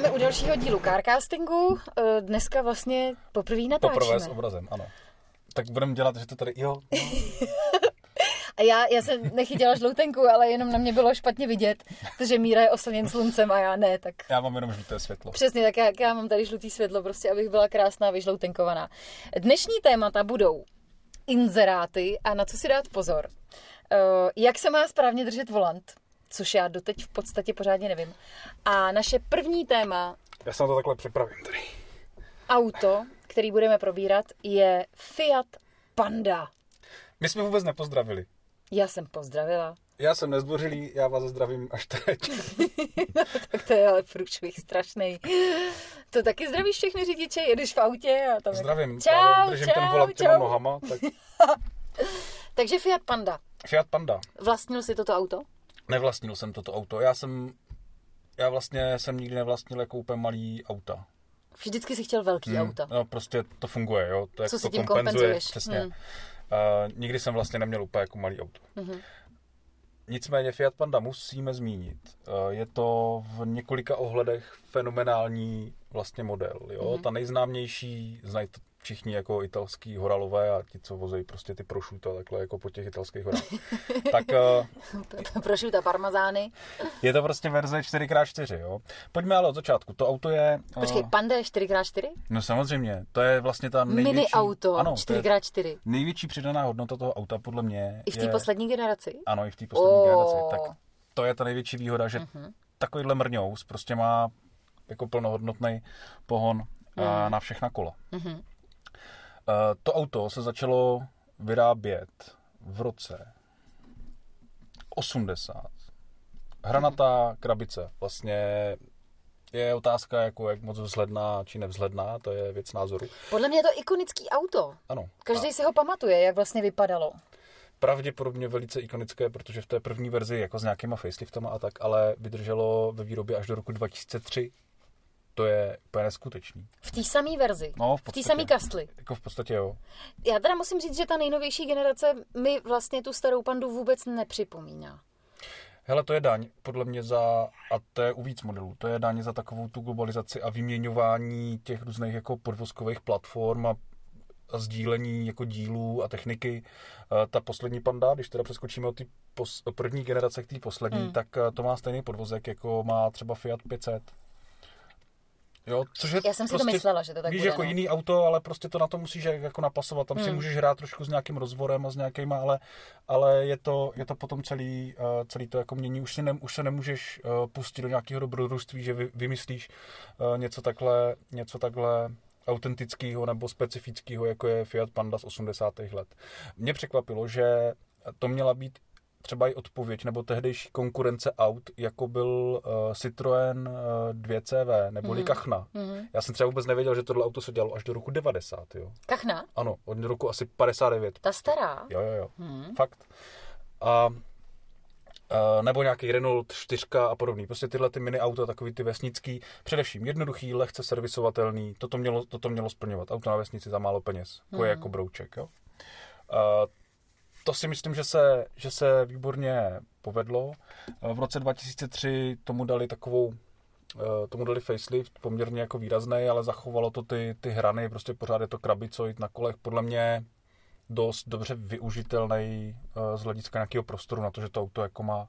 vítáme u dalšího dílu Carcastingu. Eh, Dneska vlastně poprvé natáčíme. Poprvé s obrazem, ano. Tak budeme dělat, že to tady, jo. A já, já jsem nechytila žloutenku, ale jenom na mě bylo špatně vidět, protože Míra je oslněn sluncem a já ne, tak já mám jenom žluté světlo. přesně tak, jak já mám tady žlutý světlo, prostě abych byla krásná, a vyžloutenkovaná. Dnešní témata budou inzeráty a na co si dát pozor. Eh, Jak se má správně držet volant, což já doteď v podstatě pořádně nevím. A naše první téma Já se na to takhle připravím tady. auto, který budeme probírat, je Fiat Panda. My jsme vůbec nepozdravili. Já jsem pozdravila. Já jsem nezdvořilý, já vás zdravím až teď. Tak to je ale průšvih strašný. To taky zdravíš všechny řidiče, jedeš v autě a tam... Zdravím, Čau, právě držím čau, ten volant těma čau. nohama. Tak Takže Fiat Panda. Fiat Panda. Vlastnil si toto auto? Nevlastnil jsem toto auto. Já jsem, já vlastně jsem nikdy nevlastnil jako úplně malý auta. Vždycky si chtěl velký Hmm, auto. No, prostě to funguje, jo. To, Co si to tím kompenzuje, kompenzuješ? přesně. Hmm. Uh, nikdy jsem vlastně neměl úplně jako malý auto. Mhm. Nicméně Fiat Panda musíme zmínit. Uh, je to v několika ohledech fenomenální vlastně model. Jo? Mhm. Ta nejznámější, znají to všichni jako italský horalové a ti, co vozejí prostě ty prošuta takhle jako po těch italských horách. tak uh, Prošuta parmazány. je to prostě verze 4x4. Jo? Pojďme ale od začátku. To auto je... uh, Počkej, Panda je 4x4? No samozřejmě, to je vlastně ta největší... Mini auto, ano, to je 4x4. největší přidaná hodnota toho auta podle mě I v té je... poslední generaci? Ano, i v té poslední Oh. generaci. Tak to je ta největší výhoda, že Mhm. takovýhle mrňous prostě má jako plnohodnotný pohon mm. na všechna kola. Mhm. Eh, To auto se začalo vyrábět v roce 80. Hranatá krabice. Vlastně je otázka, jako jak moc vzhledná či nevzhledná, to je věc názoru. Podle mě je to ikonický auto. Ano. Každý si ho pamatuje, jak vlastně vypadalo. pravděpodobně velice ikonické, protože v té první verzi, jako s nějakýma faceliftama a tak, ale vydrželo ve výrobě až do roku 2003. To je úplně neskutečný. V té samé verzi. No, v v té samé kastli. Jako v podstatě jo. Já teda musím říct, že ta nejnovější generace mi vlastně tu starou pandu vůbec nepřipomíná. Hele, to je daň, podle mě za, a to je u víc modelů, to je daň za takovou tu globalizaci a vyměňování těch různých jako podvozkových platform a, a sdílení jako dílů a techniky. Eh, Ta poslední panda, když teda přeskočíme od pos, od první generace k té poslední, Hmm. tak eh, to má stejný podvozek, jako má třeba Fiat 500. Jo, což je Já jsem si to myslela, že to tak víš, bude, jako no. jiný auto, ale prostě to na to musíš jako napasovat. Tam si Hmm. můžeš hrát trošku s nějakým rozvorem a s nějakýma, ale, ale je, to, je to potom celý, uh, celý to jako mění. Už, si ne, už se nemůžeš uh, pustit do nějakého dobrodružství, že vy, vymyslíš uh, něco takhle, něco takhle autentického nebo specifického, jako je Fiat Panda z 80. let. Mě překvapilo, že to měla být třeba i odpověď nebo tehdejší konkurence aut, jako byl uh, Citroën uh, 2CV neboli Mhm. Kachna. Mhm. Já jsem třeba vůbec nevěděl, že tohle auto se dělalo až do roku 90, jo. Kachna? Ano, od roku asi 59. Ta stará? Jo, jo, jo. Hmm. Fakt. A, a nebo nějaký Renault 4 a podobný. Prostě tyhle ty mini auta, takový ty vesnický, především jednoduchý, lehce servisovatelný, toto mělo, toto mělo splňovat. Auto na vesnici za málo peněz, jako je Mhm. jako brouček, jo. A, to si myslím, že se, že se výborně povedlo. V roce 2003 tomu dali takovou eh, tomu dali facelift, poměrně jako výrazný, ale zachovalo to ty, ty hrany, prostě pořád je to krabicoid na kolech, podle mě dost dobře využitelný eh, z hlediska nějakého prostoru na to, že to auto jako má,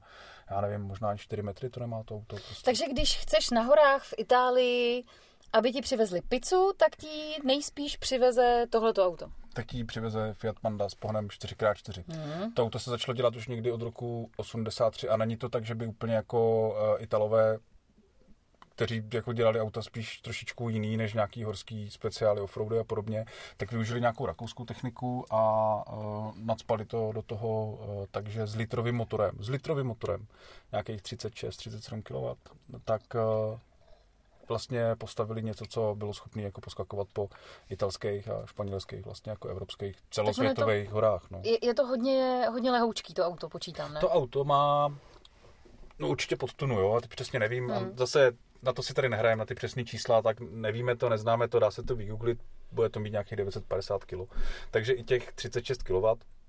já nevím, možná ani 4 metry to nemá to auto. Prostě. Takže když chceš na horách v Itálii, aby ti přivezli pizzu, tak ti nejspíš přiveze tohleto auto. Tak jí přiveze Fiat Panda s pohonem 4x4. Mhm. To auto se začalo dělat už někdy od roku 83 a není to tak, že by úplně jako uh, Italové kteří jako dělali auta spíš trošičku jiný než nějaký horský speciály offroady a podobně, tak využili nějakou rakouskou techniku a uh, nadspali to do toho uh, takže s litrovým motorem. S litrovým motorem, nějakých 36-37 kW, tak uh, vlastně postavili něco, co bylo schopné jako poskakovat po italských a španělských, vlastně jako evropských celosvětových horách. No. Je, je to hodně, hodně lehoučký to auto, počítám, ne? To auto má no určitě pod tunu, jo, a teď přesně nevím. Hmm. A zase na to si tady nehrajeme, na ty přesné čísla, tak nevíme to, neznáme to, dá se to vygooglit, bude to mít nějakých 950 kg. Takže i těch 36 kW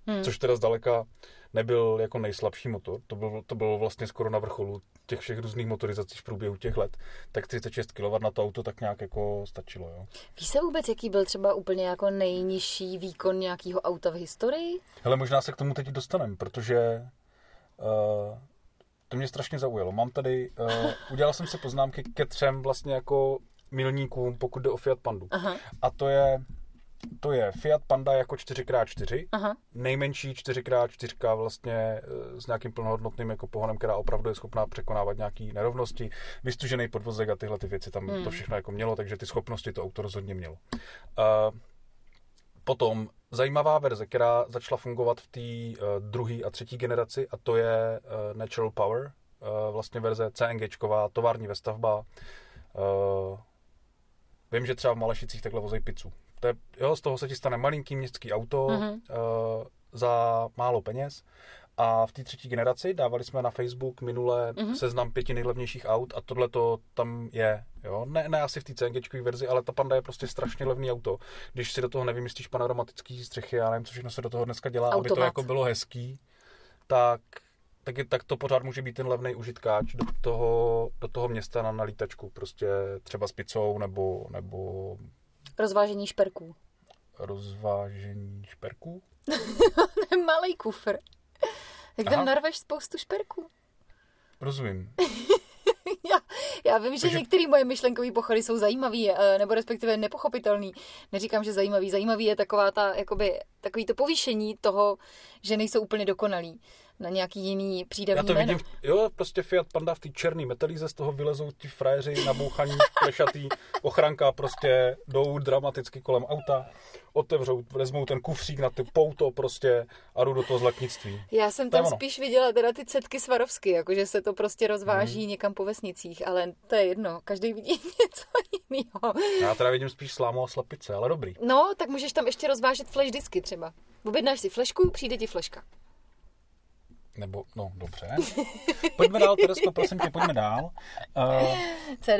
hmm. což teda zdaleka nebyl jako nejslabší motor. To bylo, to bylo vlastně skoro na vrcholu těch všech různých motorizací v průběhu těch let. Tak 36 kW na to auto tak nějak jako stačilo. Jo. Víš se vůbec, jaký byl třeba úplně jako nejnižší výkon nějakého auta v historii? Hele, možná se k tomu teď dostaneme, protože uh, to mě strašně zaujalo. Mám tady, uh, udělal jsem si poznámky ke třem vlastně jako milníkům, pokud jde o Fiat Pandu. Aha. A to je to je Fiat Panda jako 4x4, Aha. nejmenší 4x4 vlastně eh, s nějakým plnohodnotným jako pohonem, která opravdu je schopná překonávat nějaké nerovnosti, vystužený podvozek a tyhle ty věci tam hmm. to všechno jako mělo, takže ty schopnosti to auto rozhodně mělo. Uh, potom zajímavá verze, která začala fungovat v té uh, druhé a třetí generaci a to je uh, Natural Power, uh, vlastně verze CNGčková, tovární ve stavba. Uh, vím, že třeba v Malešicích takhle vozej pizzu to je, jo, z toho se ti stane malinký městský auto mm-hmm. uh, za málo peněz. A v té třetí generaci dávali jsme na Facebook minule mm-hmm. seznam pěti nejlevnějších aut a tohle to tam je. Jo? Ne, ne asi v té CNG verzi, ale ta Panda je prostě strašně levný auto. Když si do toho nevymyslíš panoramatický střechy, já nevím, co všechno se do toho dneska dělá, Automat. aby to jako bylo hezký, tak, tak, je, tak to pořád může být ten levný užitkáč do toho, do toho města na nalítačku. Prostě třeba s pizzou nebo, nebo Rozvážení šperků. Rozvážení šperků? Malý kufr. Tak tam narveš spoustu šperků. Rozumím. já, já vím, že Takže... některé moje myšlenkové pochody jsou zajímavé, eh, nebo respektive nepochopitelný. Neříkám, že zajímavý. Zajímavý je taková ta, jakoby, takový to povýšení toho, že nejsou úplně dokonalí na nějaký jiný přídavný Já to jméno. vidím, jo, prostě Fiat Panda v té černé metalíze, z toho vylezou ti frajeři nabouchaní, plešatý, ochranka prostě jdou dramaticky kolem auta, otevřou, vezmou ten kufřík na ty pouto prostě a jdou do toho zlatnictví. Já jsem tam spíš viděla teda ty cetky Svarovsky, jakože se to prostě rozváží hmm. někam po vesnicích, ale to je jedno, každý vidí něco jiného. Já teda vidím spíš slámu a slapice, ale dobrý. No, tak můžeš tam ještě rozvážet flash disky třeba. Objednáš si flešku, přijde ti fleška. Nebo, no, dobře. Pojďme dál, Teresko, prosím tě, pojďme dál. Uh,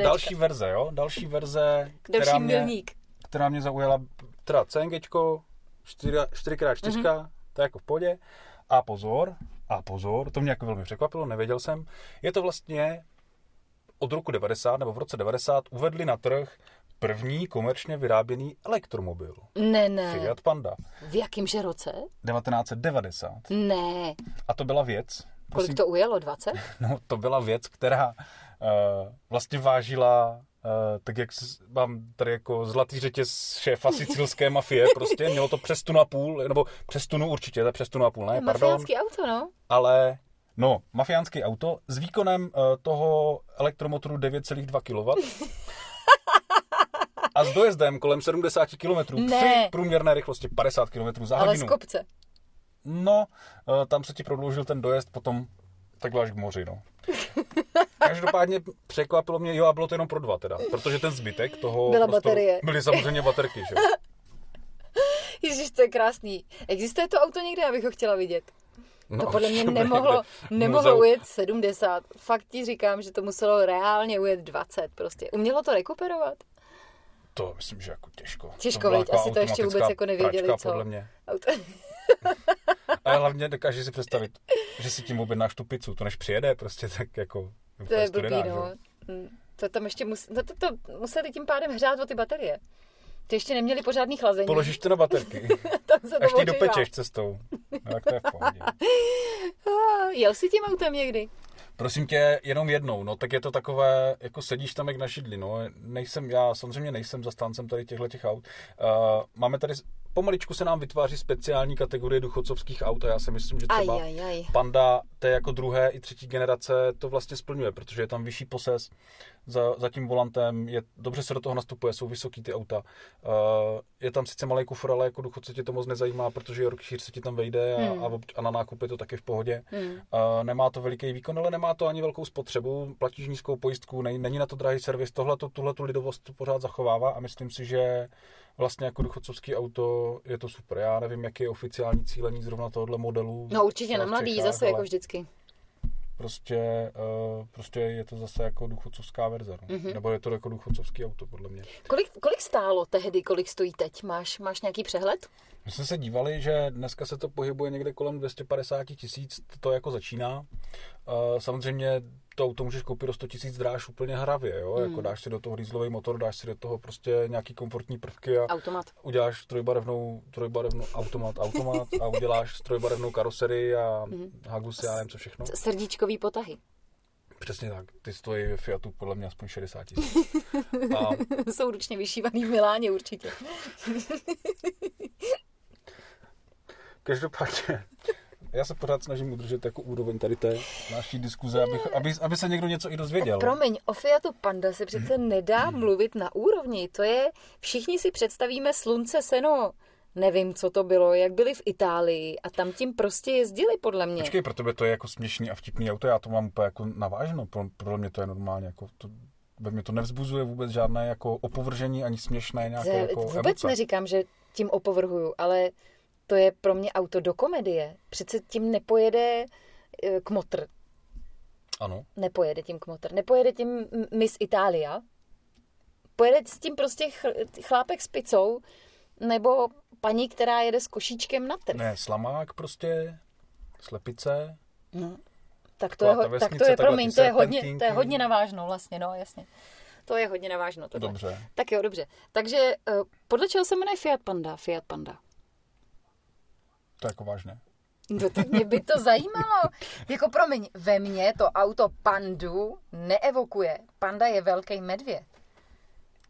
další verze, jo? Další verze, která Další mě, milník. která mě zaujala, teda CNGčko, 4x4, mm-hmm. to je jako v podě. A pozor, a pozor, to mě jako velmi překvapilo, nevěděl jsem. Je to vlastně od roku 90, nebo v roce 90 uvedli na trh první komerčně vyráběný elektromobil. Ne, ne. Fiat Panda. V jakýmže roce? 1990. Ne. A to byla věc. Kolik to ujelo? 20? No, to byla věc, která uh, vlastně vážila uh, tak jak mám tady jako zlatý řetěz šéfa sicilské mafie, prostě mělo to přes tu na půl, nebo přes tunu určitě, to přes tu na půl, ne, pardon. Mafiánský auto, no. Ale No, mafiánský auto s výkonem uh, toho elektromotoru 9,2 kW a s dojezdem kolem 70 km ne. při průměrné rychlosti 50 km za hodinu. Ale z kopce. No, eh, tam se ti prodloužil ten dojezd potom takhle až k moři, no. Každopádně překvapilo mě, jo, a bylo to jenom pro dva teda, protože ten zbytek toho Byla baterie. byly samozřejmě baterky, že Ježíš, to je krásný. Existuje to auto někde, abych ho chtěla vidět? No, to podle mě nemohlo, nemohlo ujet 70. Fakt ti říkám, že to muselo reálně ujet 20 prostě. Umělo to rekuperovat? To myslím, že jako těžko. Těžko, veď, asi to ještě vůbec jako nevěděli, pračka, co. podle mě. Auto. A hlavně dokáže si představit, že si tím objednáš tu pizzu, to než přijede, prostě tak jako... To je blbý, no. Hm, to tam ještě mus... no to, to museli tím pádem hřát o ty baterie. Ty ještě neměli pořádný chlazení. Položíš to na baterky. Tam se to ty dopečeš cestou. No, tak to je v pohodě. Jel jsi tím autem někdy? Prosím tě, jenom jednou, no tak je to takové, jako sedíš tam jak na židli, no. Nejsem, já samozřejmě nejsem zastáncem tady těchto těch aut. Uh, máme tady pomaličku se nám vytváří speciální kategorie duchocovských aut a já si myslím, že třeba aj, aj, aj. Panda té jako druhé i třetí generace to vlastně splňuje, protože je tam vyšší poses za, za tím volantem, je, dobře se do toho nastupuje, jsou vysoký ty auta. Uh, je tam sice malý kufr, ale jako důchodce tě to moc nezajímá, protože Yorkshire se ti tam vejde a, hmm. a, a na nákup je to taky v pohodě. Hmm. Uh, nemá to veliký výkon, ale nemá to ani velkou spotřebu, platíš nízkou pojistku, není, není na to drahý servis, tohle tuhle tu lidovost pořád zachovává a myslím si, že vlastně jako důchodcovský auto je to super. Já nevím, jaký je oficiální cílení zrovna tohohle modelu. No určitě na mladý, Čechách, zase jako vždycky. prostě, uh, prostě je to zase jako důchodcovská verze. No. Mm-hmm. Nebo je to jako důchodcovský auto, podle mě. Kolik, kolik stálo tehdy, kolik stojí teď? Máš, máš nějaký přehled? My jsme se dívali, že dneska se to pohybuje někde kolem 250 tisíc, to jako začíná. Uh, samozřejmě to auto můžeš koupit do 100 tisíc dráž úplně hravě, jo? Hmm. Jako dáš si do toho dieselový motor, dáš si do toho prostě nějaký komfortní prvky a automat. uděláš trojbarevnou, trojbarevnou automat, automat a uděláš trojbarevnou karoserii a hmm. Hagus, já nevím co všechno. Srdíčkový potahy. Přesně tak. Ty stojí ve Fiatu podle mě aspoň 60 tisíc. A... Jsou ručně vyšívaný v Miláně určitě. Každopádně, já se pořád snažím udržet jako úroveň tady té naší diskuze, aby, aby, aby se někdo něco i dozvěděl. Promiň, o Fiatu Panda se přece nedá mluvit na úrovni. To je, všichni si představíme slunce, seno, nevím, co to bylo, jak byli v Itálii a tam tím prostě jezdili, podle mě. Počkej, pro tebe to je jako směšný a vtipný auto, já to mám úplně jako naváženo, pro, pro mě to je normálně, jako to, ve mě to nevzbuzuje vůbec žádné jako opovržení, ani směšné nějaké jako Vůbec emoce. neříkám, že tím opovrhuju, ale to je pro mě auto do komedie. Přece tím nepojede eh, kmotr. Ano. Nepojede tím kmotr. Nepojede tím Miss Italia. Pojede s tím prostě chlápek s picou nebo paní, která jede s košíčkem na trh. Ne, slamák prostě, slepice. No. Tak to je, ho, tak to je, promiň, to je, hodně, to je hodně navážno vlastně, no jasně. To je hodně navážno. Tohle. Dobře. Tak jo, dobře. Takže uh, podle čeho se jmenuje Fiat Panda? Fiat Panda. To je jako vážné. No tak mě by to zajímalo. Jako promiň, ve mně to auto pandu neevokuje. Panda je velký medvěd.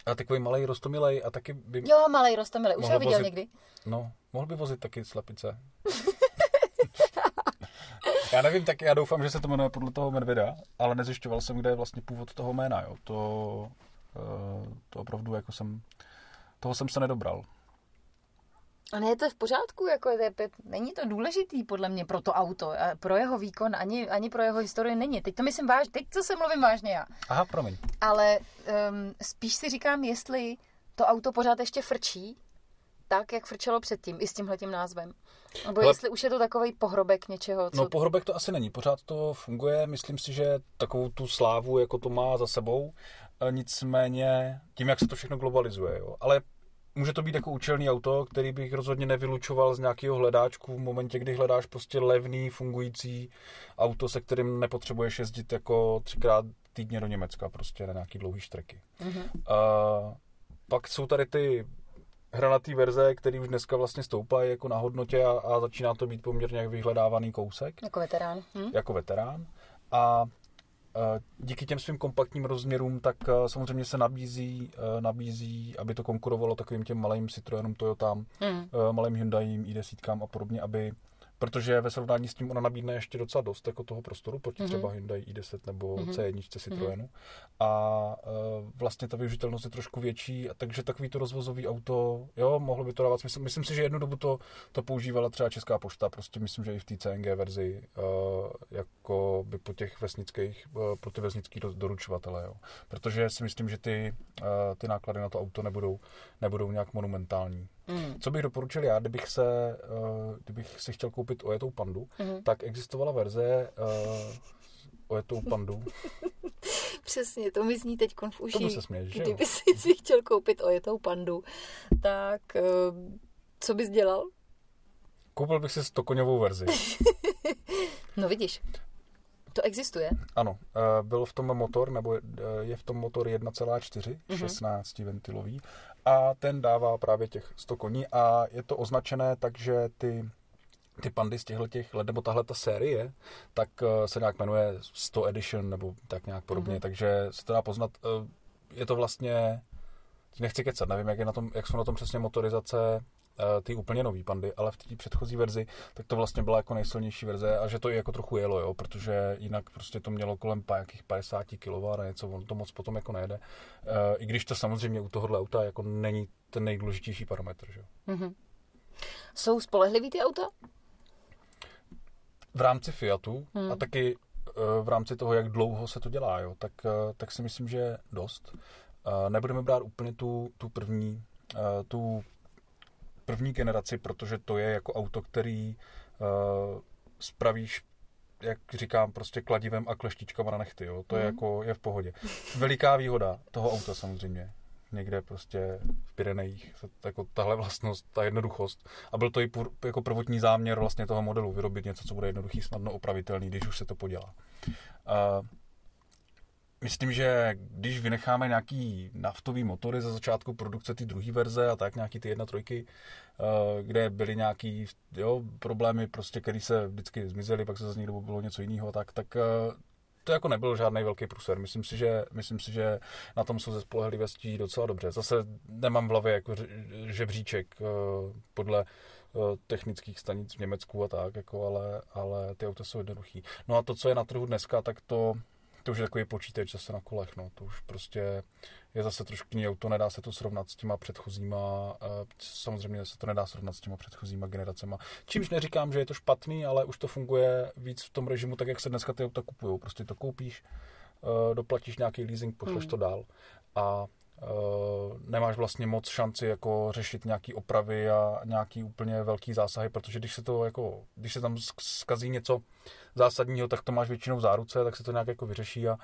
A takový malý rostomilej a taky by... Jo, malý rostomilej. Už ho viděl vozit... někdy? No, mohl by vozit taky slepice. já nevím, tak já doufám, že se to jmenuje podle toho medvěda, ale nezjišťoval jsem, kde je vlastně původ toho jména, jo. To, eh, to opravdu jako jsem... Toho jsem se nedobral. A ne, to je v pořádku, jako je, není to důležitý podle mě pro to auto, a pro jeho výkon, ani, ani pro jeho historii není. Teď to myslím vážně, teď to se mluvím vážně já. Aha, promiň. Ale um, spíš si říkám, jestli to auto pořád ještě frčí, tak, jak frčelo předtím, i s tímhletím názvem. Nebo Ale... jestli už je to takový pohrobek něčeho, co... No pohrobek to asi není, pořád to funguje, myslím si, že takovou tu slávu, jako to má za sebou, e, nicméně tím, jak se to všechno globalizuje, jo. Ale může to být jako účelný auto, který bych rozhodně nevylučoval z nějakého hledáčku v momentě, kdy hledáš prostě levný, fungující auto, se kterým nepotřebuješ jezdit jako třikrát týdně do Německa, prostě na nějaký dlouhý štreky. Mm-hmm. Uh, pak jsou tady ty hranatý verze, který už dneska vlastně stoupají jako na hodnotě a, a začíná to být poměrně vyhledávaný kousek. Jako veterán. Hm? Jako veterán. A díky těm svým kompaktním rozměrům, tak eh, samozřejmě se nabízí, eh, nabízí, aby to konkurovalo takovým těm malým Citroenům, Toyotám, mm. malým Hyundaím, i10 a podobně, aby protože ve srovnání s tím ona nabídne ještě docela dost jako toho prostoru proti mm-hmm. třeba Hyundai i10 nebo mm-hmm. C1 Citroenu. Mm-hmm. A uh, vlastně ta využitelnost je trošku větší, a takže takový to rozvozový auto, jo, mohlo by to dávat smysl. Myslím si, že jednu dobu to, to používala třeba Česká pošta, prostě myslím, že i v té CNG verzi, uh, jako by po těch vesnických, uh, pro ty vesnický do, doručovatele, jo. Protože si myslím, že ty, uh, ty náklady na to auto nebudou, nebudou nějak monumentální. Mm. Co bych doporučil já, kdybych se, uh, kdybych si chtěl koupit ojetou pandu, mm. tak existovala verze uh, ojetou pandu. Přesně, to mi zní teď v uši. se směš, Kdyby si, si chtěl koupit ojetou pandu, tak uh, co bys dělal? Koupil bych si stokoňovou verzi. no vidíš. To existuje? Ano, byl v tom motor, nebo je v tom motor 1,4, mm-hmm. 16 ventilový a ten dává právě těch 100 koní a je to označené tak, že ty ty pandy z těchto těch let, nebo tahle ta série, tak uh, se nějak jmenuje 100 Edition, nebo tak nějak podobně, mm-hmm. takže se to dá poznat, uh, je to vlastně, nechci kecat, nevím, jak, je na tom, jak jsou na tom přesně motorizace Eh, ty úplně nový pandy, ale v té předchozí verzi, tak to vlastně byla jako nejsilnější verze a že to i jako trochu jelo, jo, protože jinak prostě to mělo kolem nějakých 50 kW a něco, on to moc potom jako nejde. Eh, I když to samozřejmě u tohohle auta jako není ten nejdůležitější parametr, že Mm-hmm. Jsou spolehlivý ty auta? V rámci Fiatu hmm. a taky eh, v rámci toho, jak dlouho se to dělá, jo, tak, tak si myslím, že dost. Nebudeme brát úplně tu, tu první, tu první generaci, protože to je jako auto, který uh, spravíš jak říkám, prostě kladivem a kleštičkama na nechty, jo. To mm. je Mhm. jako, je v pohodě. Veliká výhoda toho auta samozřejmě. Někde prostě v Pyrenejích, se- jako tahle vlastnost, ta jednoduchost. A byl to i půr- jako prvotní záměr vlastně toho modelu, vyrobit něco, co bude jednoduchý, snadno opravitelný, když už se to podělá. Uh, Myslím, že když vynecháme nějaký naftový motory za začátku produkce ty druhé verze a tak nějaký ty jedna trojky, eh, kde byly nějaký jo, problémy, prostě, které se vždycky zmizely, pak se zase někdo bylo něco jiného, tak, tak eh, to jako nebyl žádný velký průser. Myslím si, že, myslím si, že na tom jsou ze spolehlivostí docela dobře. Zase nemám v hlavě jako žebříček eh, podle technických stanic v Německu a tak, jako, ale, ale ty auta jsou jednoduchý. No a to, co je na trhu dneska, tak to, to už je takový počítač zase na kolech, no. To už prostě je zase trošku jiný auto, nedá se to srovnat s těma předchozíma, eh, samozřejmě se to nedá srovnat s těma předchozíma generacema. Čímž neříkám, že je to špatný, ale už to funguje víc v tom režimu, tak jak se dneska ty auta kupují. Prostě to koupíš, eh, doplatíš nějaký leasing, pošleš Hmm. to dál a nemáš vlastně moc šanci jako řešit nějaký opravy a nějaký úplně velký zásahy, protože když se to jako, když se tam skazí něco zásadního, tak to máš většinou v záruce, tak se to nějak jako vyřeší a,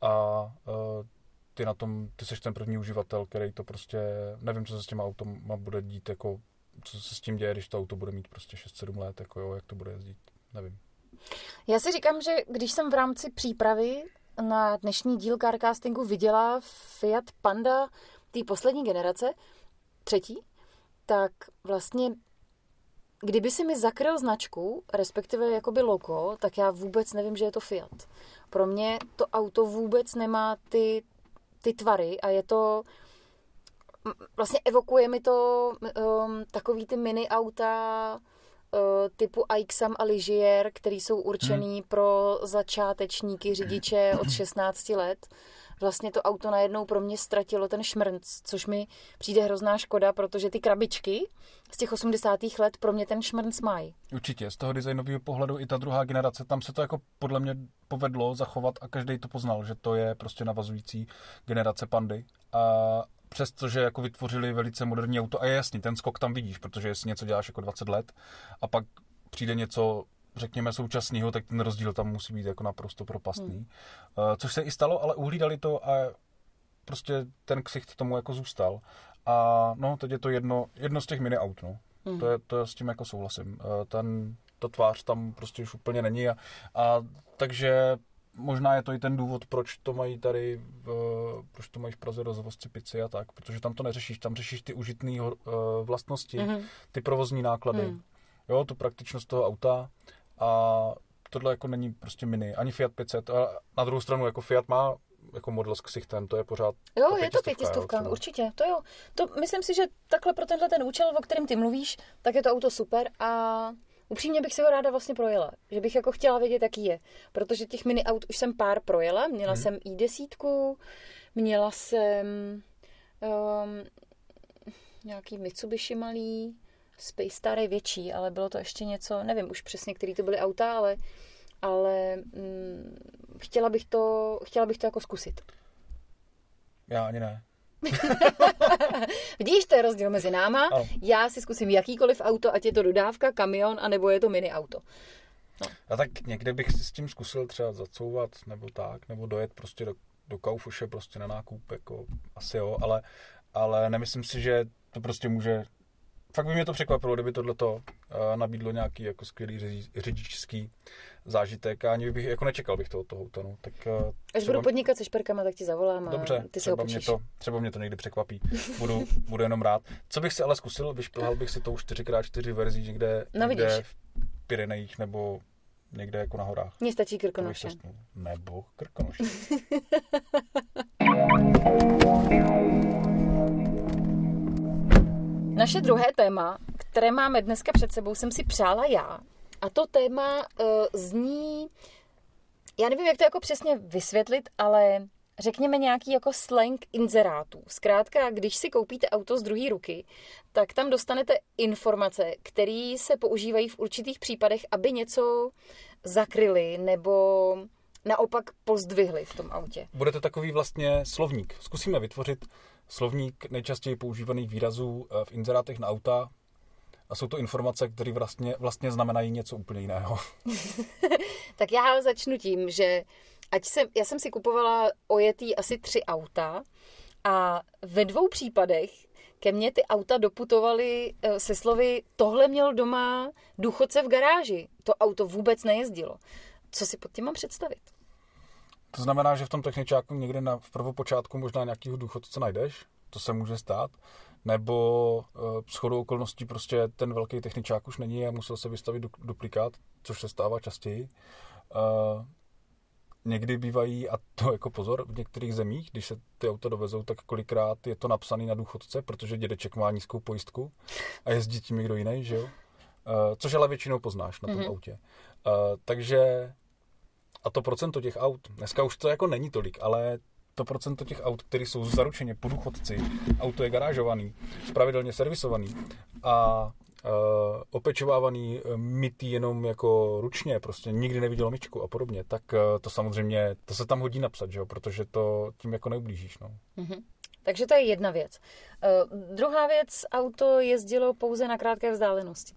a eh, ty na tom, ty seš ten první uživatel, který to prostě, nevím, co se s těma automa bude dít, jako, co se s tím děje, když to auto bude mít prostě 6-7 let, jako jo, jak to bude jezdit, nevím. Já si říkám, že když jsem v rámci přípravy na dnešní díl Carcastingu viděla Fiat Panda té poslední generace, třetí, tak vlastně kdyby si mi zakryl značku, respektive jakoby logo, tak já vůbec nevím, že je to Fiat. Pro mě to auto vůbec nemá ty, ty tvary a je to vlastně evokuje mi to um, takový ty mini auta typu Aixam a Ligier, který jsou určený pro začátečníky řidiče od 16 let. Vlastně to auto najednou pro mě ztratilo ten šmrnc, což mi přijde hrozná škoda, protože ty krabičky z těch 80. let pro mě ten šmrnc mají. Určitě, z toho designového pohledu i ta druhá generace, tam se to jako podle mě povedlo zachovat a každý to poznal, že to je prostě navazující generace pandy. A přestože jako vytvořili velice moderní auto, a je jasný, ten skok tam vidíš, protože jestli něco děláš jako 20 let a pak přijde něco řekněme současného, tak ten rozdíl tam musí být jako naprosto propastný. Hmm. Což se i stalo, ale uhlídali to a prostě ten ksicht tomu jako zůstal. A no, teď je to jedno, jedno z těch mini aut, no. Hmm. To, je, to je s tím jako souhlasím. Eh, Ten, to tvář tam prostě už úplně není a, a takže možná je to i ten důvod, proč to mají tady, v, proč to mají v Praze rozvozci pici a tak, protože tam to neřešíš, tam řešíš ty užitné uh, vlastnosti, Mhm. ty provozní náklady, Hmm. jo, tu praktičnost toho auta a tohle jako není prostě mini, ani Fiat 500 a na druhou stranu jako Fiat má jako model s ksichtem, to je pořád Jo, ta je to pětistovka, jo, určitě, to jo. To myslím si, že takhle pro tenhle ten účel, o kterém ty mluvíš, tak je to auto super a upřímně bych si ho ráda vlastně projela. Že bych jako chtěla vědět, jaký je. Protože těch mini aut už jsem pár projela. Měla Mhm. jsem i10, měla jsem um, nějaký Mitsubishi malý, Space Star je větší, ale bylo to ještě něco, nevím už přesně, který to byly auta, ale, ale mm, chtěla, bych to, chtěla bych to jako zkusit. Já ani ne. Vidíš, to je rozdíl mezi náma. Ano. Já si zkusím jakýkoliv auto, ať je to dodávka, kamion, anebo je to mini auto. A tak někde bych si s tím zkusil třeba zacouvat, nebo tak, nebo dojet prostě do, do Kaufusche prostě na nákup, jako asi jo, ale, ale nemyslím si, že to prostě může fakt by mě to překvapilo, kdyby tohleto uh, nabídlo nějaký jako skvělý řidič- řidičský zážitek a ani bych, jako nečekal bych to od toho no. Tak, uh, Až budu podnikat se šperkama, tak ti zavolám a Dobře, ty ho třeba mě, to, třeba mě to někdy překvapí. Budu, budu jenom rád. Co bych si ale zkusil, vyšplhal bych si tou 4x4 verzí někde, No někde vidíš. v Pyrenejích nebo někde jako na horách. Mně stačí Krkonoše. Nebo Krkonoše. Naše druhé téma, které máme dneska před sebou, jsem si přála já. A to téma uh, zní, já nevím, jak to jako přesně vysvětlit, ale řekněme nějaký jako slang inzerátů. Zkrátka, když si koupíte auto z druhé ruky, tak tam dostanete informace, které se používají v určitých případech, aby něco zakryli nebo naopak pozdvihli v tom autě. Bude to takový vlastně slovník. Zkusíme vytvořit slovník nejčastěji používaných výrazů eh, v inzerátech na auta a jsou to informace, které vlastně, vlastně znamenají něco úplně jiného. tak já začnu tím, že ať jsem, já jsem si kupovala ojetý asi tři auta a ve dvou případech ke mně ty auta doputovaly eh, se slovy tohle měl doma důchodce v garáži. To auto vůbec nejezdilo. Co si pod tím mám představit? To znamená, že v tom techničáku někde na, v prvopočátku možná nějakého důchodce najdeš, to se může stát, nebo uh, shodou okolností prostě ten velký techničák už není a musel se vystavit du- duplikát, což se stává častěji. Uh, někdy bývají, a to jako pozor, v některých zemích, když se ty auta dovezou, tak kolikrát je to napsané na důchodce, protože dědeček má nízkou pojistku a jezdí tím někdo jiný, že jo? Uh, což ale většinou poznáš na tom mm-hmm. autě. Uh, takže a to procento těch aut, dneska už to jako není tolik, ale to procento těch aut, které jsou zaručeně po důchodci, auto je garážovaný, pravidelně servisovaný a uh, opečovávaný, e, mytý jenom jako ručně, prostě nikdy neviděl myčku a podobně, tak uh, to samozřejmě, to se tam hodí napsat, že jo, protože to tím jako neublížíš, no. Mm-hmm. Takže to je jedna věc. Uh, druhá věc, auto jezdilo pouze na krátké vzdálenosti.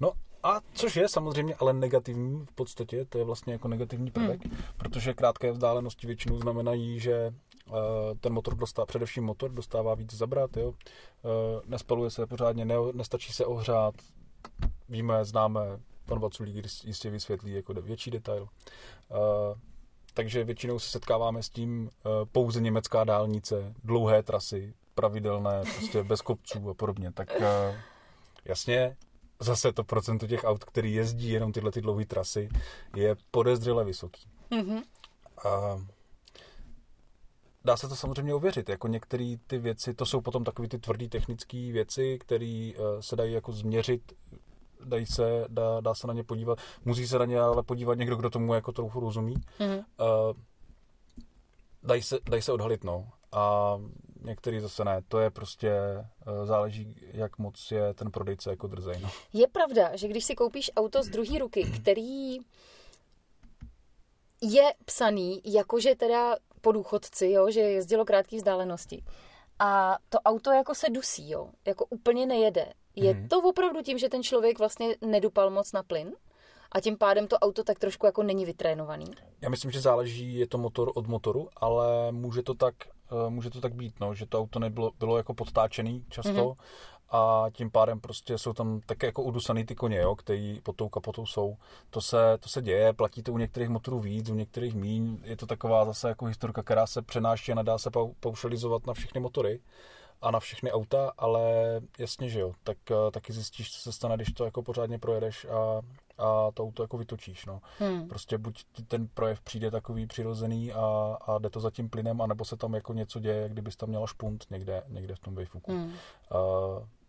No a což je samozřejmě ale negativní v podstatě, to je vlastně jako negativní prvek, hmm. protože krátké vzdálenosti většinou znamenají, že uh, ten motor dostává, především motor dostává víc zabrat, jo. Uh, nespaluje se pořádně, ne, nestačí se ohřát, víme, známe, pan Vaculík jistě vysvětlí jako větší detail. Uh, takže většinou se setkáváme s tím pouze německá dálnice, dlouhé trasy, pravidelné, prostě bez kopců a podobně. Tak jasně, zase to procento těch aut, který jezdí jenom tyhle ty dlouhé trasy, je podezřele vysoký. Mm-hmm. A dá se to samozřejmě ověřit. Jako některé ty věci, to jsou potom takové ty tvrdé technické věci, které uh, se dají jako změřit, dají se, dá, dá se na ně podívat. Musí se na ně ale podívat někdo, kdo tomu jako trochu rozumí. Mm-hmm. Uh, dají se, dají se odhalit, no. A některý zase ne. To je prostě, eh, záleží, jak moc je ten prodejce jako drzej. No. Je pravda, že když si koupíš auto z druhé ruky, který je psaný, jakože teda po důchodci, jo, že jezdilo krátké vzdálenosti. A to auto jako se dusí, jo, jako úplně nejede. Je hmm. to opravdu tím, že ten člověk vlastně nedupal moc na plyn? a tím pádem to auto tak trošku jako není vytrénovaný? Já myslím, že záleží, je to motor od motoru, ale může to tak, může to tak být, no, že to auto nebylo bylo jako podtáčený často mm-hmm. a tím pádem prostě jsou tam také jako udusaný ty koně, jo, který pod tou kapotou jsou. To se, to se děje, platí to u některých motorů víc, u některých míň. Je to taková zase jako historka, která se přenáší a nedá se paušalizovat na všechny motory a na všechny auta, ale jasně, že jo, tak eh, taky zjistíš, co se stane, když to jako pořádně projedeš a, a to auto jako vytočíš, no. Hmm. Prostě buď ten projev přijde takový přirozený a, a jde to za tím plynem, anebo se tam jako něco děje, kdybys tam měla špunt někde, někde v tom vejfuku. Hmm. Uh,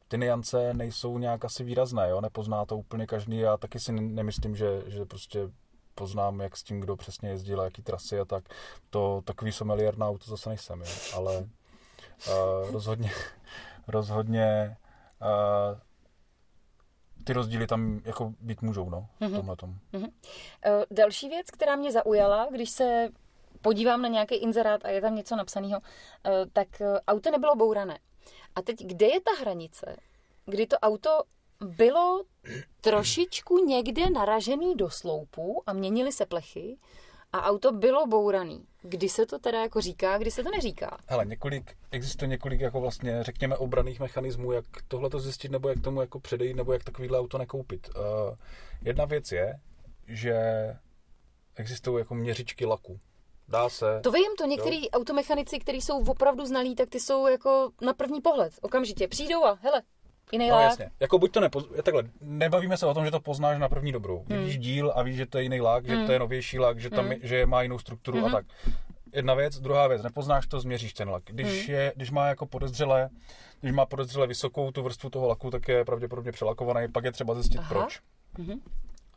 ty niance nejsou nějak asi výrazné, jo, nepozná to úplně každý, já taky si nemyslím, že, že prostě poznám, jak s tím kdo přesně jezdil, jaký trasy a tak. To takový somelier na auto zase nejsem, jo. ale uh, rozhodně, rozhodně uh, ty rozdíly tam jako být můžou, no, v mhm. tomhle tom. Mm-hmm. Další věc, která mě zaujala, když se podívám na nějaký inzerát a je tam něco napsaného, eh, tak auto nebylo bourané. A teď, kde je ta hranice, kdy to auto bylo trošičku někde naražený do sloupu a měnily se plechy a auto bylo bouraný. Kdy se to teda jako říká, kdy se to neříká? Hele, několik, existuje několik jako vlastně, řekněme, obraných mechanismů, jak tohle to zjistit, nebo jak tomu jako předejít, nebo jak takovýhle auto nekoupit. Uh, jedna věc je, že existují jako měřičky laku. Dá se. To vím, to některý automechanici, kteří jsou opravdu znalí, tak ty jsou jako na první pohled. Okamžitě přijdou a hele, Jiný no, lák? jasně. Jako buď to nepoz... takhle, nebavíme se o tom, že to poznáš na první dobrou. Hmm. Vidíš díl a víš, že to je jiný lák, hmm. že to je novější lák, že, tam hmm. je, že má jinou strukturu hmm. a tak. Jedna věc, druhá věc, nepoznáš to, změříš ten lak. Když, hmm. je, když má jako podezřelé, když má podezřelé vysokou tu vrstvu toho laku, tak je pravděpodobně přelakovaný, pak je třeba zjistit Aha. proč. Hmm.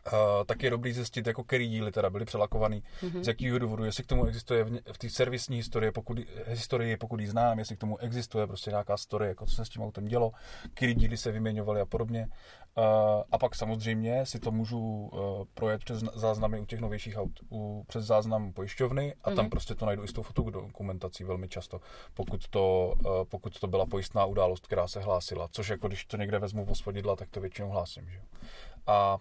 Uh, tak je dobrý zjistit, jako který díly teda byly přelakovaný, mm-hmm. z jakého důvodu, jestli k tomu existuje v, v té servisní historii, pokud, historii, pokud ji znám, jestli k tomu existuje prostě nějaká story, jako co se s tím autem dělo, který díly se vyměňovaly a podobně. Uh, a pak samozřejmě si to můžu uh, projet přes záznamy u těch novějších aut, u, přes záznam pojišťovny a mm-hmm. tam mhm. prostě to najdu i s tou fotodokumentací velmi často, pokud to, uh, pokud to byla pojistná událost, která se hlásila, což jako když to někde vezmu v tak to většinou hlásím. Že? A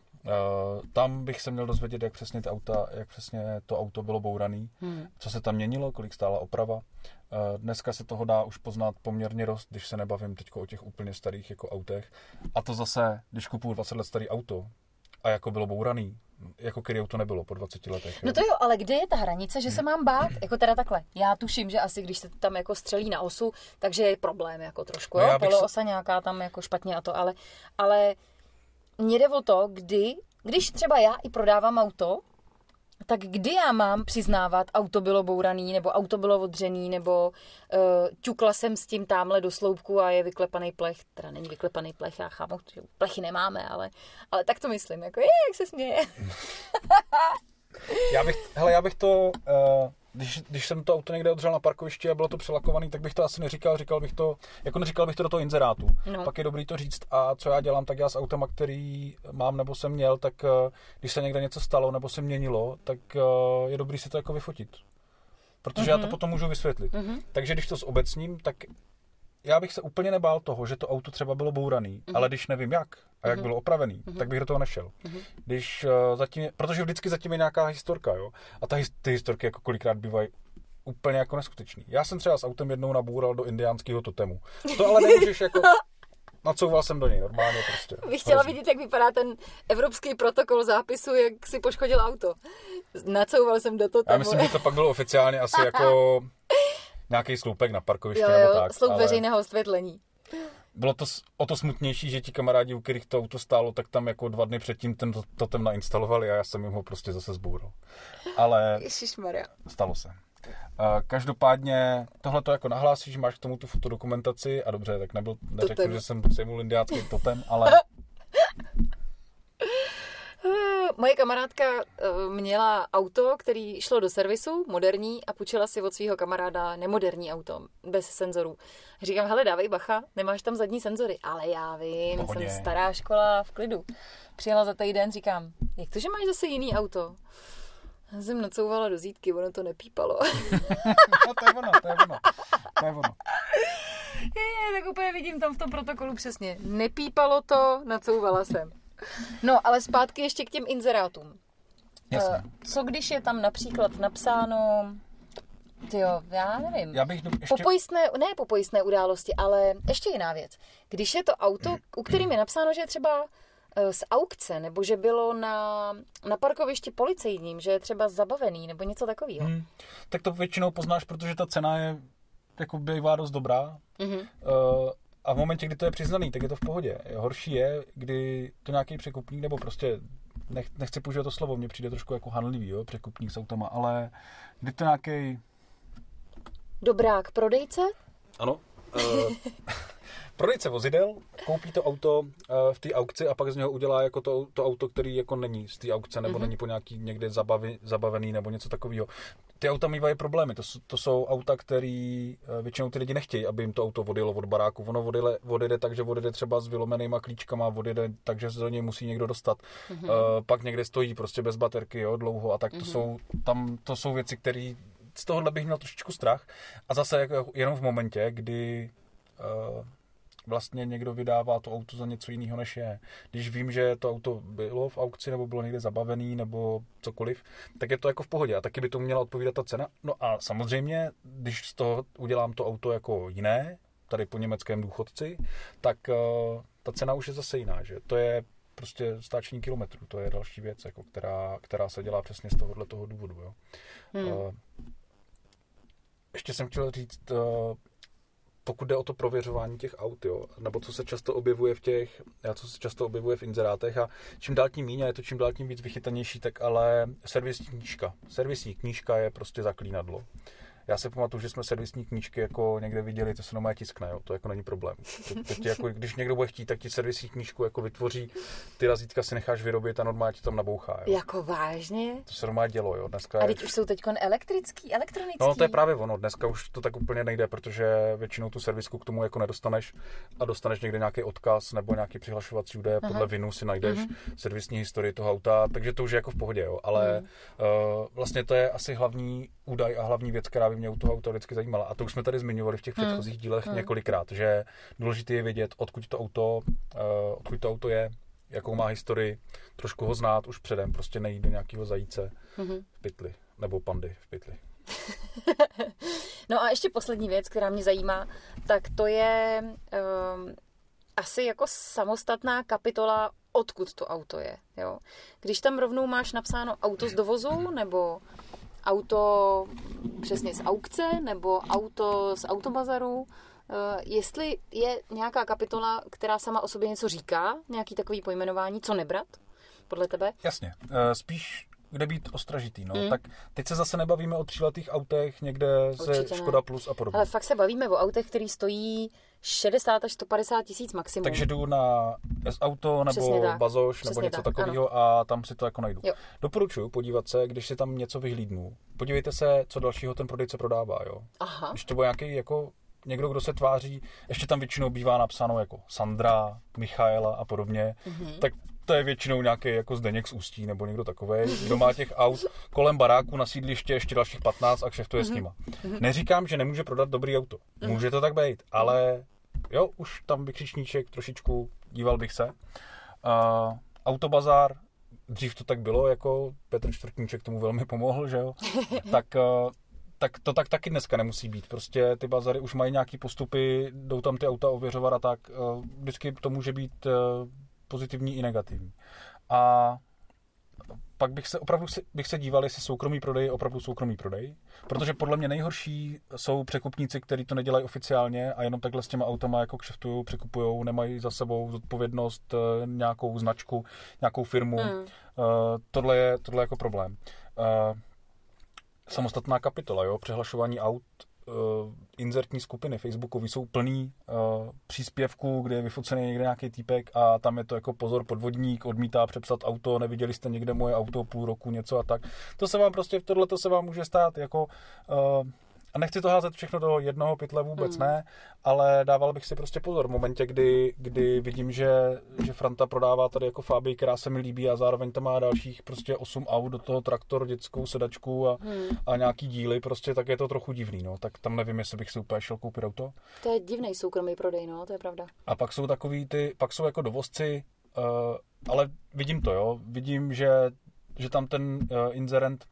tam bych se měl dozvědět, jak přesně, ty auta, jak přesně to auto bylo bourané, hmm. co se tam měnilo, kolik stála oprava. Uh, dneska se toho dá už poznat poměrně dost, když se nebavím teď o těch úplně starých jako autech. A to zase, když kupuju 20 let starý auto a jako bylo bouraný, jako který auto nebylo po 20 letech. Jo? No to jo, ale kde je ta hranice, že se mám bát? Jako teda takhle. Já tuším, že asi když se tam jako střelí na osu, takže je problém jako trošku, no jo? Poloosa se... nějaká tam jako špatně a to, ale, ale mně jde o to, kdy, když třeba já i prodávám auto, tak kdy já mám přiznávat, auto bylo bouraný, nebo auto bylo odřený, nebo uh, ťukla jsem s tím tamhle do sloupku a je vyklepaný plech, teda není vyklepaný plech, já chápu, že plechy nemáme, ale, ale tak to myslím, jako je, jak se směje. já bych, hele, já bych to, uh, když, když jsem to auto někde odřel na parkovišti a bylo to přelakovaný, tak bych to asi neříkal, říkal bych to, jako neříkal bych to do toho inzerátu. No. Pak je dobrý to říct a co já dělám, tak já s autama, který mám nebo jsem měl, tak eh, když se někde něco stalo nebo se měnilo, tak eh, je dobrý si to jako vyfotit. Protože mm-hmm. já to mhm. potom můžu vysvětlit. Mm-hmm. Takže když to s obecním, tak já bych se úplně nebál toho, že to auto třeba bylo bouraný, mm-hmm. ale když nevím jak a jak mm-hmm. bylo opravený, mm-hmm. tak bych do toho nešel. Mm-hmm. Když uh, zatím, protože vždycky zatím je nějaká historka, jo. A ta, ty historky jako kolikrát bývají úplně jako neskutečný. Já jsem třeba s autem jednou nabůral do indiánského totemu. To ale nemůžeš jako... Nacouval jsem do něj normálně prostě. Bych chtěla vidět, jak vypadá ten evropský protokol zápisu, jak si poškodil auto. Nacouval jsem do totemu. Já myslím, že to pak bylo oficiálně asi jako nějaký sloupek na parkovišti jo, jo, nebo tak. Sloup ale... veřejného osvětlení. Bylo to o to smutnější, že ti kamarádi, u kterých to auto stálo, tak tam jako dva dny předtím ten totem nainstalovali a já jsem jim ho prostě zase zboural. Ale Ježišmarja. stalo se. Každopádně tohle to jako nahlásíš, máš k tomu tu fotodokumentaci a dobře, tak nebyl, neřekl, totem. že jsem sejmul indiácký totem, ale Moje kamarádka eh, měla auto, který šlo do servisu, moderní, a půjčila si od svého kamaráda nemoderní auto, bez senzorů. Říkám, hele, dávej bacha, nemáš tam zadní senzory. Ale já vím, Pohodě. jsem stará škola v klidu. Přijela za týden, říkám, jak to, že máš zase jiný auto? Já jsem nacouvala do zítky, ono to nepípalo. no, to je ono, to je ono. To je ono. Je, tak úplně vidím tam v tom protokolu přesně. Nepípalo to, nacouvala jsem. No, ale zpátky ještě k těm inzerátům. Jasně. Eh, co když je tam například napsáno, jo, já nevím. Já bych ještě... Po pojistné, ne po pojistné události, ale ještě jiná věc. Když je to auto, u kterým je napsáno, že je třeba eh, z aukce, nebo že bylo na, na parkovišti policejním, že je třeba zabavený, nebo něco takového. Hmm. Tak to většinou poznáš, protože ta cena je jako bývá dost dobrá. Mm-hmm. Uh, a v momentě, kdy to je přiznaný, tak je to v pohodě. Horší je, kdy to nějaký překupník, nebo prostě nech, nechci používat to slovo, mně přijde trošku jako hanlivý, jo, překupník s autama, ale kdy to nějaký... Dobrák, prodejce? Ano. Uh, prodejce vozidel koupí to auto uh, v té aukci a pak z něho udělá jako to, to auto, který jako není z té aukce nebo mm-hmm. není po nějaký někde zabavi, zabavený nebo něco takového. Ty auta mývají problémy. To, to jsou auta, které uh, většinou ty lidi nechtějí, aby jim to auto vodilo od baráku. Ono vodile, odjede tak, že odjede třeba s vylomenýma klíčkama, odjede tak, že se do něj musí někdo dostat. Mm-hmm. Uh, pak někde stojí prostě bez baterky, jo, dlouho a tak. Mm-hmm. To, mhm. jsou, tam, to jsou věci, které z tohohle bych měl trošičku strach. A zase jako jenom v momentě, kdy uh, vlastně někdo vydává to auto za něco jiného, než je. Když vím, že to auto bylo v aukci nebo bylo někde zabavený nebo cokoliv, tak je to jako v pohodě a taky by to měla odpovídat ta cena. No a samozřejmě, když z toho udělám to auto jako jiné, tady po německém důchodci, tak uh, ta cena už je zase jiná, že? To je prostě stáčení kilometrů, to je další věc, jako která, která se dělá přesně z tohohle toho důvodu. Jo. Hmm. Uh, ještě jsem chtěl říct, uh, pokud jde o to prověřování těch aut, jo, nebo co se často objevuje v těch, co se často objevuje v inzerátech a čím dál tím a je to čím dál tím víc vychytanější, tak ale servisní knížka. Servisní knížka je prostě zaklínadlo. Já si pamatuju, že jsme servisní knížky jako někde viděli, to se normálně tiskne, jo, to jako není problém. Teď, teď jako, když někdo bude chtít, tak ti servisní knížku jako vytvoří, ty razítka si necháš vyrobit a normálně ti tam nabouchá. Jo. Jako vážně? To se normálně dělo, jo. Dneska A je... teď už jsou teď elektrický, elektronický. No to je právě ono, dneska už to tak úplně nejde, protože většinou tu servisku k tomu jako nedostaneš a dostaneš někde nějaký odkaz nebo nějaký přihlašovací údaje, podle vinu si najdeš Mhm. servisní historii toho auta, takže to už je jako v pohodě, jo. ale Mhm. uh, vlastně to je asi hlavní údaj a hlavní věc, která by mě u toho auta vždycky zajímala. A to už jsme tady zmiňovali v těch Mhm. předchozích dílech několikrát, že důležité je vědět, odkud to auto, uh, odkud to auto je, jakou má historii, trošku ho znát už předem, prostě nejít do nějakého zajíce Mhm. v pytli, nebo pandy v pytli. No a ještě poslední věc, která mě zajímá, tak to je um, asi jako samostatná kapitola, odkud to auto je. Jo? Když tam rovnou máš napsáno auto z dovozu, nebo auto přesně z aukce, nebo auto z autobazaru, eh, jestli je nějaká kapitola, která sama o sobě něco říká, nějaký takový pojmenování, co nebrat, podle tebe? Jasně, eh, spíš kde být ostražitý, no. Mm. Tak teď se zase nebavíme o tříletých autech někde ze Určitě ne. Škoda Plus a podobně. Ale fakt se bavíme o autech, který stojí 60 až 150 tisíc maximum. Takže jdu na S-Auto nebo tak. Bazoš nebo Přesně něco tak, takového a tam si to jako najdu. Jo. Doporučuji podívat se, když si tam něco vyhlídnu. Podívejte se, co dalšího ten prodejce prodává, jo. Aha. Když to bude nějaký jako někdo, kdo se tváří, ještě tam většinou bývá napsáno jako Sandra, Michaela a podobně, Mhm. mm-hmm. tak to je většinou nějaký jako Zdeněk z Ústí nebo někdo takový, kdo má těch aut kolem baráku na sídliště ještě dalších 15 a kšeftuje mm-hmm. s nima. Neříkám, že nemůže prodat dobrý auto. Může to tak být, ale jo, už tam vykřičníček trošičku, díval bych se. Uh, autobazár, dřív to tak bylo, jako Petr Čtvrtníček tomu velmi pomohl, že jo, tak uh, tak to tak taky dneska nemusí být. Prostě ty bazary už mají nějaký postupy, jdou tam ty auta ověřovat a tak. eh, Vždycky to může být eh, pozitivní i negativní. A pak bych se opravdu bych se díval, jestli soukromý prodej je opravdu soukromý prodej, protože podle mě nejhorší jsou překupníci, kteří to nedělají oficiálně a jenom takhle s těma autama jako kšeftují, překupují, nemají za sebou zodpovědnost, eh, nějakou značku, nějakou firmu. Hmm. Uh, tohle, je, tohle je jako problém. Uh, samostatná kapitola, jo, přehlašování aut, uh, inzertní skupiny Facebookový jsou plný uh, příspěvků, kde je vyfocený někde nějaký týpek a tam je to jako pozor podvodník, odmítá přepsat auto, neviděli jste někde moje auto půl roku, něco a tak. To se vám prostě, tohle to se vám může stát jako uh, a nechci to házet všechno do jednoho pytle, vůbec Hmm. ne, ale dával bych si prostě pozor v momentě, kdy, kdy vidím, že, že Franta prodává tady jako Fabii, která se mi líbí a zároveň tam má dalších prostě 8 aut, do toho traktor, dětskou sedačku a, Hmm. a nějaký díly, prostě tak je to trochu divný, no. Tak tam nevím, jestli bych si úplně šel koupit auto. To je divný soukromý prodej, no, to je pravda. A pak jsou takový ty, pak jsou jako dovozci, uh, ale vidím to, jo. Vidím, že, že tam ten uh, inzerent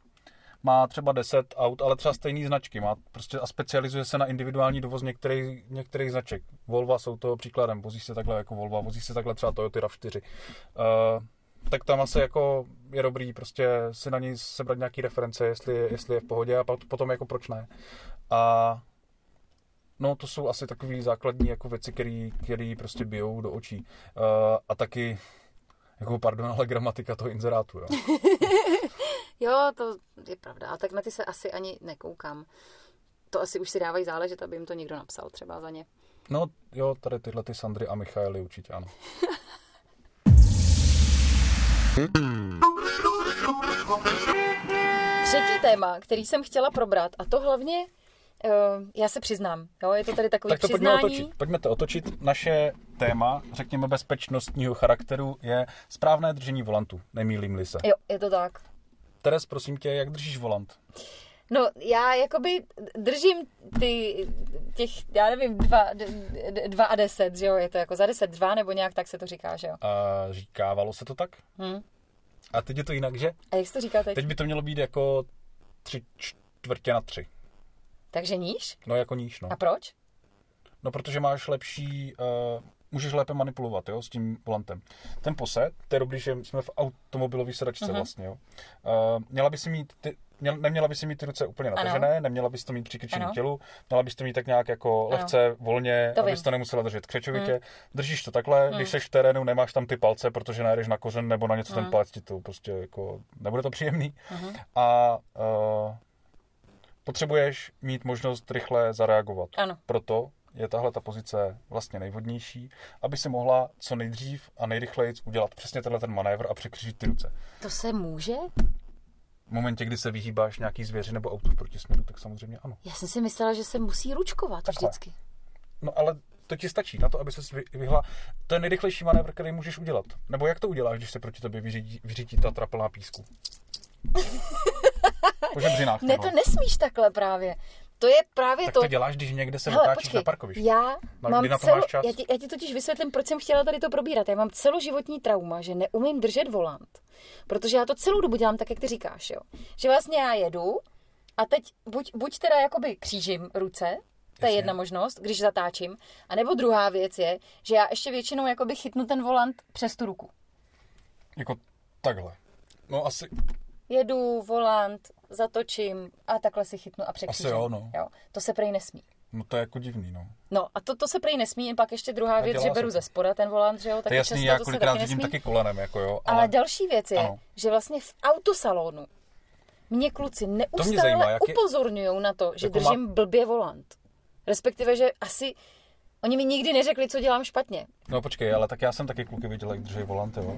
má třeba 10 aut, ale třeba stejný značky. Má prostě a specializuje se na individuální dovoz některých, některých značek. Volva jsou toho příkladem. Vozí se takhle jako Volva, vozí se takhle třeba Toyota RAV4. Uh, tak tam asi jako je dobrý prostě si na něj sebrat nějaký reference, jestli, jestli je v pohodě a potom jako proč ne. A No, to jsou asi takové základní jako věci, které prostě bijou do očí. Uh, a taky, jako pardon, ale gramatika toho inzerátu, jo. Jo, to je pravda. A tak na ty se asi ani nekoukám. To asi už si dávají záležet, aby jim to někdo napsal třeba za ně. No, jo, tady tyhle ty Sandry a Michaely určitě ano. Třetí téma, který jsem chtěla probrat, a to hlavně, uh, já se přiznám, jo, je to tady takový Tak to pojďme přiznání. otočit. Pojďme to otočit. Naše téma, řekněme bezpečnostního charakteru, je správné držení volantu. Nemýlím-li se. Jo, je to tak. Teres, prosím tě, jak držíš volant? No, já jakoby držím ty, těch, já nevím, dva, dva a deset, že jo, je to jako za deset dva, nebo nějak tak se to říká, že jo. A říkávalo se to tak? Hm. A teď je to jinak, že? A jak se to říká teď? Teď by to mělo být jako tři čtvrtě na tři. Takže níž? No jako níž, no. A proč? No, protože máš lepší, uh, můžeš lépe manipulovat, jo, s tím volantem. Ten posed, to je dobrý, že jsme v automobilové sedačce Mhm. vlastně, jo. Uh, měla by si mít ty, měl, neměla by si mít ty ruce úplně natažené, neměla bys to mít k tělu, měla bys to mít tak nějak jako Ano. lehce, volně, To abys vím. Mhm. to nemusela držet křečovitě. Držíš to takhle, když seš v terénu, nemáš tam ty palce, protože najedeš na kořen nebo na něco, Mhm. ten palec ti to prostě jako, nebude to příjemný. A uh, Potřebuješ mít možnost rychle zareagovat. Ano. Proto je tahle ta pozice vlastně nejvhodnější, aby si mohla co nejdřív a nejrychleji udělat přesně tenhle ten manévr a překřížit ty ruce. To se může? V momentě, kdy se vyhýbáš nějaký zvěři nebo autu v protisměru, tak samozřejmě ano. Já jsem si myslela, že se musí ručkovat Takhle. vždycky. No ale to ti stačí na to, aby se vyhla. To je nejrychlejší manévr, který můžeš udělat. Nebo jak to uděláš, když se proti tobě vyřítí, vyřítí ta trapelná písku? po žebřinách. Ne, to nesmíš takhle právě. To je právě tak to. to děláš, když někde se Hele, otáčíš počkej, na parkovišti. já Na- mám na to celo, máš čas? já, ti, já ti totiž vysvětlím, proč jsem chtěla tady to probírat. Já mám celoživotní trauma, že neumím držet volant. Protože já to celou dobu dělám tak, jak ty říkáš, jo. Že vlastně já jedu a teď buď, buď teda jakoby křížím ruce, to je jedna možnost, když zatáčím, a nebo druhá věc je, že já ještě většinou jakoby chytnu ten volant přes tu ruku. Jako takhle. No asi, Jedu, volant, zatočím a takhle si chytnu a překřížím. jo, no. jo. To se prej nesmí. no to je jako divný, no. No a to, to se prej nesmí, pak ještě druhá A věc, že beru to. ze spoda ten volant, že jo, je jasný, často já to se taky nesmí. taky kolenem, jako jo. Ale další věc je, Ano. že vlastně v autosalonu mě kluci neustále upozorňují na to, že Jako má- držím blbě volant. Respektive, že asi oni mi nikdy neřekli, co dělám špatně. No počkej, ale tak já jsem taky kluky viděl, jak drží volant, jo.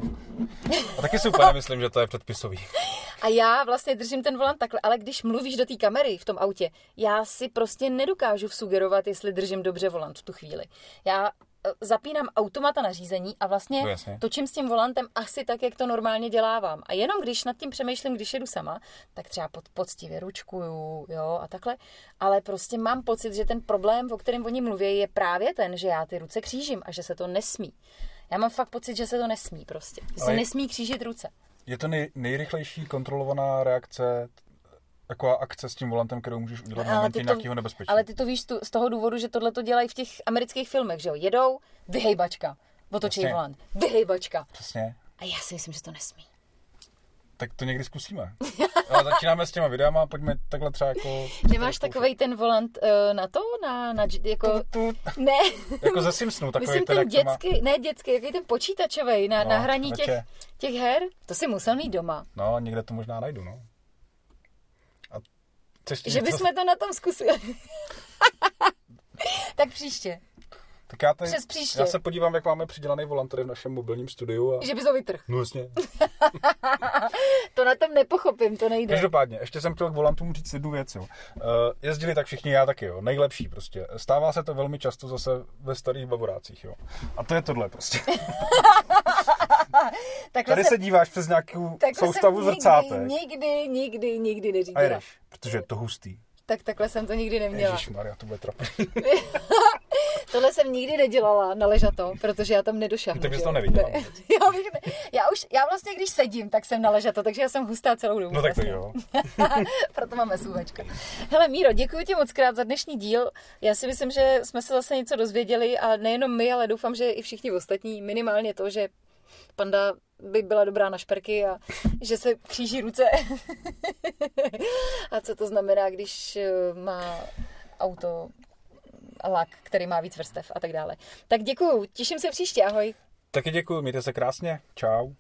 A taky si úplně nemyslím, že to je předpisový. A já vlastně držím ten volant takhle, ale když mluvíš do té kamery v tom autě, já si prostě nedokážu vsugerovat, jestli držím dobře volant v tu chvíli. Já eh, zapínám automata na řízení a vlastně No jasně. točím s tím volantem asi tak, jak to normálně dělávám. A jenom když nad tím přemýšlím, když jedu sama, tak třeba pod, poctivě ručkuju, jo, a takhle. Ale prostě mám pocit, že ten problém, o kterém oni mluví, je právě ten, že já ty ruce křížím a že se to nesmí. Já mám fakt pocit, že se to nesmí prostě. Že se Ale- nesmí křížit ruce. Je to nej, nejrychlejší kontrolovaná reakce, taková akce s tím volantem, kterou můžeš udělat v momentě nějakého nebezpečí. ale ty to víš tu, z toho důvodu, že tohle to dělají v těch amerických filmech, že jo? Jedou, vyhejbačka, otočí volant, vyhejbačka. Přesně. A já si myslím, že to nesmí. Tak to někdy zkusíme. Ale začínáme s těma videama, pojďme takhle třeba jako... Nemáš takový ten volant uh, na to? Na, na, jako, Tu, ne, jako ze Simpsonu, takový myslím ten, ten to má- dětský, ne dětský, jaký ten počítačový na, No, na hraní těch, těch her. To si musel mít doma. No, někde to možná najdu, no. A Že něco- bychom to na tom zkusili. tak příště. Tak já, tady, přes příště. já se podívám, jak máme přidělaný volant tady v našem mobilním studiu. A... Že bys ho vytrh. No jasně. To na tom nepochopím, to nejde. Každopádně, ještě jsem chtěl k volantům říct jednu věc. Jo. Uh, jezdili tak všichni, já taky, jo. Nejlepší prostě. Stává se to velmi často zase ve starých bavorácích, jo. A to je tohle prostě. Takhle Tady jsem- se díváš přes nějakou soustavu zrcátek Nikdy, nikdy, nikdy, nikdy a jedeš, protože je to hustý. Tak takhle jsem to nikdy neměla. Ježíš Maria, to bude trapný. Tohle jsem nikdy nedělala na ležato, protože já tam nedošahnu. Tak bys že to neviděla Ne. já, bych ne, já, už, já vlastně, když sedím, tak jsem na ležato, takže já jsem hustá celou dobu. No tak to vlastně. jo. Proto máme sluchačka. Hele Míro, děkuji ti moc krát za dnešní díl. Já si myslím, že jsme se zase něco dozvěděli a nejenom my, ale doufám, že i všichni ostatní. Minimálně to, že panda by byla dobrá na šperky a že se kříží ruce. a co to znamená, když eh, má auto lak, který má víc vrstev a tak dále. Tak děkuju, těším se příště, ahoj. Taky děkuji, mějte se krásně. Čau.